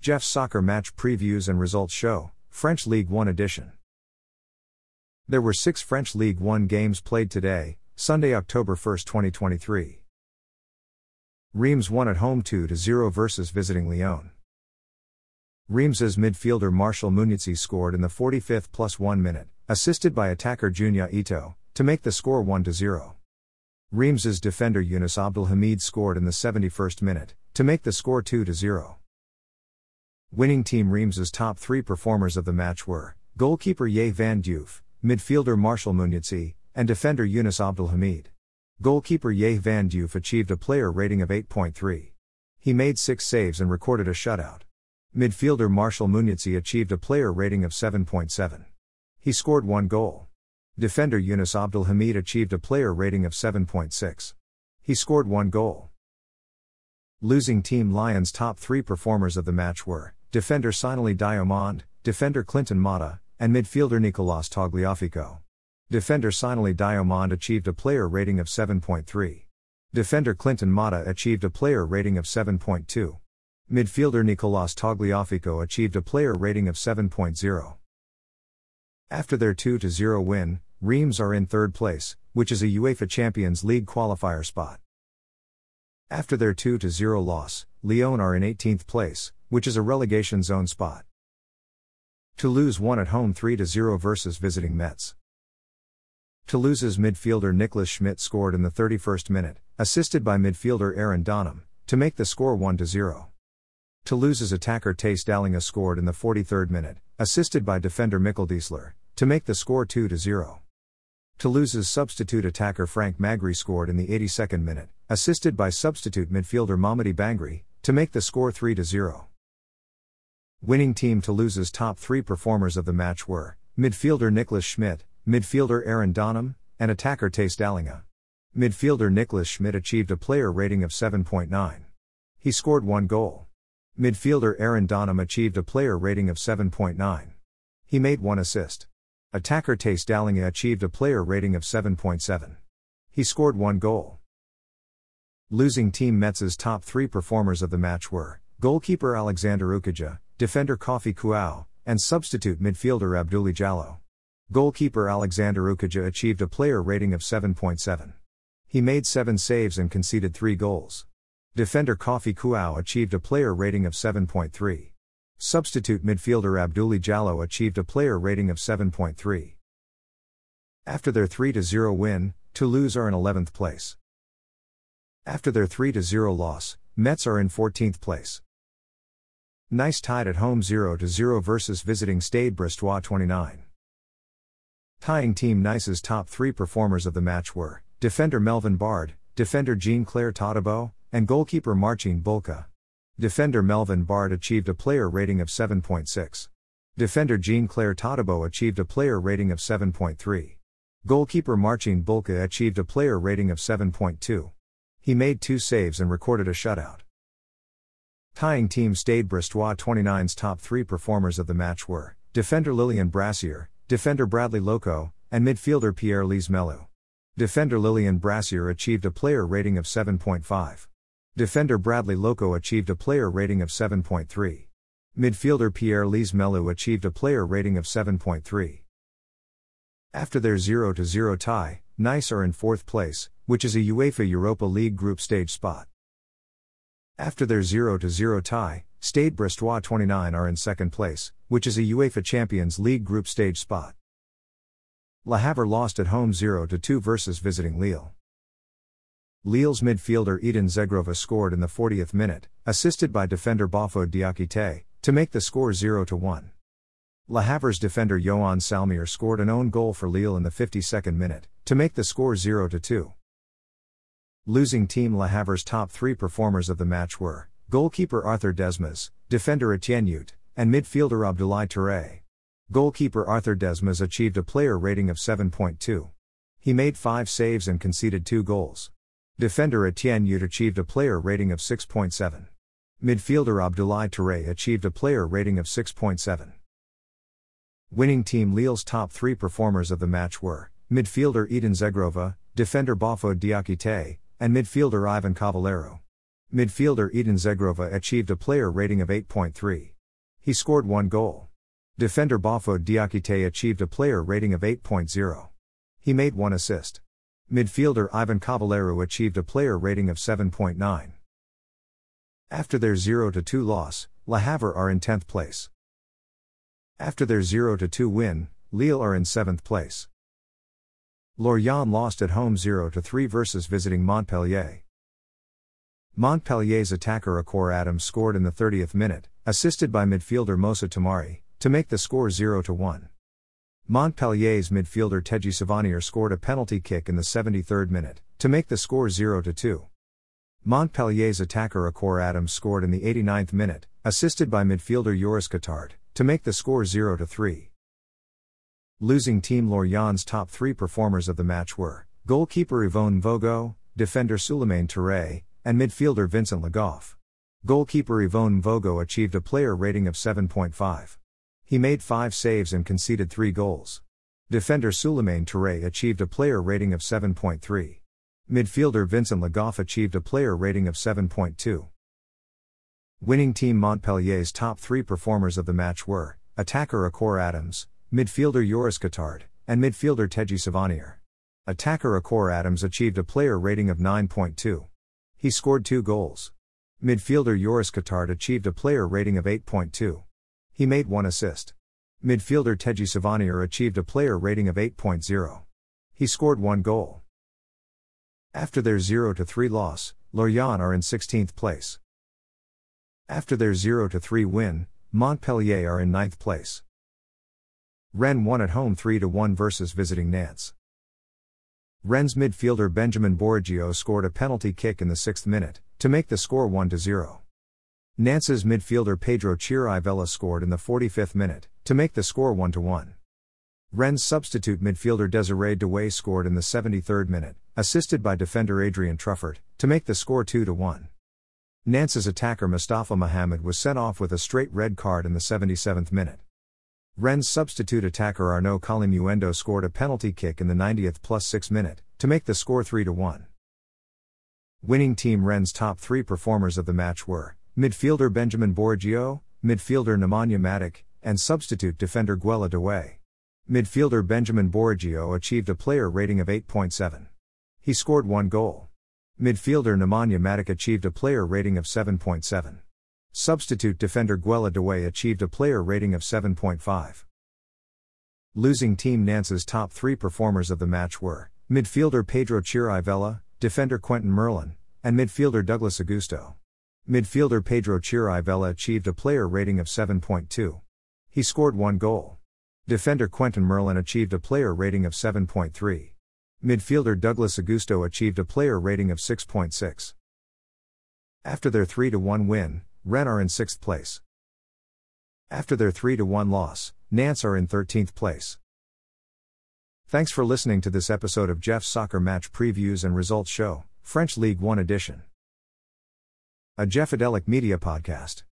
Jeff's Soccer Match Previews and Results Show, French League 1 Edition. There were six French League 1 games played today, Sunday, October 1, 2023. Reims won at home 2 0 versus visiting Lyon. Reims's midfielder Marshall Munetsi scored in the 45th plus 1 minute, assisted by attacker Junya Ito, to make the score 1 0. Reims's defender Yunus Abdelhamid scored in the 71st minute, to make the score 2 0. Winning team Reims's top three performers of the match were goalkeeper Yehvann Diouf, midfielder Marshall Munetsi, and defender Yunus Abdelhamid. Goalkeeper Yehvann Diouf achieved a player rating of 8.3. He made six saves and recorded a shutout. Midfielder Marshall Munetsi achieved a player rating of 7.7. He scored one goal. Defender Yunus Abdelhamid achieved a player rating of 7.6. He scored one goal. Losing team Lyon's top three performers of the match were defender Sinaly Diomande, defender Clinton Mata, and midfielder Nicolas Tagliafico. Defender Sinaly Diomande achieved a player rating of 7.3. Defender Clinton Mata achieved a player rating of 7.2. Midfielder Nicolas Tagliafico achieved a player rating of 7.0. After their 2 0 win, Reims are in third place, which is a UEFA Champions League qualifier spot. After their 2 0 loss, Lyon are in 18th place, which is a relegation zone spot. Toulouse won at home 3 0 versus visiting Metz. Toulouse's midfielder Niklas Schmidt scored in the 31st minute, assisted by midfielder Aron Dønnum, to make the score 1 0. Toulouse's attacker Thijs Dallinga scored in the 43rd minute, assisted by defender Mikkel Desler, to make the score 2 0. Toulouse's substitute attacker Frank Magri scored in the 82nd minute, assisted by substitute midfielder Mamady Bangré, to make the score 3 0. Winning team Toulouse's top three performers of the match were midfielder Niklas Schmidt, midfielder Aron Dønnum, and attacker Thijs Dallinga. Midfielder Niklas Schmidt achieved a player rating of 7.9. He scored one goal. Midfielder Aron Dønnum achieved a player rating of 7.9. He made one assist. Attacker Thijs Dallinga achieved a player rating of 7.7. He scored one goal. Losing team Metz's top three performers of the match were goalkeeper Alexandre Oukidja, defender Koffi Kouao, and substitute midfielder Abdoulaye Jallo. Goalkeeper Alexandre Oukidja achieved a player rating of 7.7. He made 7 saves and conceded 3 goals. Defender Koffi Kouao achieved a player rating of 7.3. Substitute midfielder Abdoulaye Jallo achieved a player rating of 7.3. After their 3 0 win, Toulouse are in 11th place. After their 3 0 loss, Metz are in 14th place. Nice tied at home 0 0 versus visiting Stade Brestois 29. Tying team Nice's top three performers of the match were defender Melvin Bard, defender Jean Clair Todibo, and goalkeeper Marcin Bulka. Defender Melvin Bard achieved a player rating of 7.6. Defender Jean Clair Todibo achieved a player rating of 7.3. Goalkeeper Marcin Bulka achieved a player rating of 7.2. He made two saves and recorded a shutout. Tying team Stade Brestois 29's top three performers of the match were defender Lilian Brassier, defender Bradley Locko, and midfielder Pierre Lees-Melou. Defender Lilian Brassier achieved a player rating of 7.5. Defender Bradley Locko achieved a player rating of 7.3. Midfielder Pierre Lees-Melou achieved a player rating of 7.3. After their 0 0 tie, Nice are in fourth place, which is a UEFA Europa League group stage spot. After their 0 0 tie, Stade Brestois 29 are in second place, which is a UEFA Champions League group stage spot. Le Havre lost at home 0 2 versus visiting Lille. Lille's midfielder Edon Zhegrova scored in the 40th minute, assisted by defender Bafo Diakite, to make the score 0 1. Le Havre's defender Yoann Salmier scored an own goal for Lille in the 52nd minute, to make the score 0 2. Losing team Le Havre's top three performers of the match were goalkeeper Arthur Desmas, defender Etienne Ute, and midfielder Abdoulaye Touré. Goalkeeper Arthur Desmas achieved a player rating of 7.2. He made five saves and conceded two goals. Defender Etienne Ute achieved a player rating of 6.7. Midfielder Abdoulaye Touré achieved a player rating of 6.7. Winning team Lille's top three performers of the match were midfielder Edon Zhegrova, defender Bafo Diakite, and midfielder Ivan Cavaleiro. Midfielder Edon Zhegrova achieved a player rating of 8.3. He scored one goal. Defender Bafo Diakite achieved a player rating of 8.0. He made one assist. Midfielder Ivan Cavaleiro achieved a player rating of 7.9. After their 0 2 loss, Le Havre are in 10th place. After their 0 2 win, Lille are in 7th place. Lorient lost at home 0 3 versus visiting Montpellier. Montpellier's attacker Akor Adams scored in the 30th minute, assisted by midfielder Moussa Tamari, to make the score 0 1. Montpellier's midfielder Teji Savanier scored a penalty kick in the 73rd minute, to make the score 0 2. Montpellier's attacker Akor Adams scored in the 89th minute, assisted by midfielder Joris Chotard, to make the score 0 3. Losing team Lorient's top three performers of the match were goalkeeper Yvon Mvogo, defender Suleiman Touré, and midfielder Vincent Le Goff. Goalkeeper Yvon Mvogo achieved a player rating of 7.5. He made five saves and conceded three goals. Defender Suleiman Touré achieved a player rating of 7.3. Midfielder Vincent Le Goff achieved a player rating of 7.2. Winning team Montpellier's top three performers of the match were attacker Akor Adams, midfielder Joris Chotard, and midfielder Teji Savanier. Attacker Akor Adams achieved a player rating of 9.2. He scored two goals. Midfielder Joris Chotard achieved a player rating of 8.2. He made one assist. Midfielder Teji Savanier achieved a player rating of 8.0. He scored one goal. After their 0 3 loss, Lorient are in 16th place. After their 0 3 win, Montpellier are in 9th place. Rennes won at home 3 1 versus visiting Nantes. Rennes midfielder Benjamin Bourigeaud scored a penalty kick in the 6th minute, to make the score 1 0. Nantes' midfielder Pedro Chirivella scored in the 45th minute, to make the score 1 1. Rennes substitute midfielder Désiré Doué scored in the 73rd minute, assisted by defender Adrien Truffert, to make the score 2 1. Nantes' attacker Mostafa Mohamed was sent off with a straight red card in the 77th minute. Rennes substitute attacker Arnaud Kalimuendo scored a penalty kick in the 90th plus 6 minute, to make the score 3 1. Winning team Rennes' top three performers of the match were Midfielder Benjamin Bourigeaud, midfielder Nemanja Matic, and substitute defender Guéla Doué. Midfielder Benjamin Bourigeaud achieved a player rating of 8.7. He scored one goal. Midfielder Nemanja Matic achieved a player rating of 7.7. Substitute defender Guéla Doué achieved a player rating of 7.5. Losing team Nantes' top three performers of the match were midfielder Pedro Chirivella, defender Quentin Merlin, and midfielder Douglas Augusto. Midfielder Pedro Chirivella achieved a player rating of 7.2. He scored one goal. Defender Quentin Merlin achieved a player rating of 7.3. Midfielder Douglas Augusto achieved a player rating of 6.6. After their 3 1 win, Rennes are in 6th place. After their 3 1 loss, Nantes are in 13th place. Thanks for listening to this episode of Jeff's Soccer Match Previews and Results Show, French League One edition a Jeffadelic Media podcast.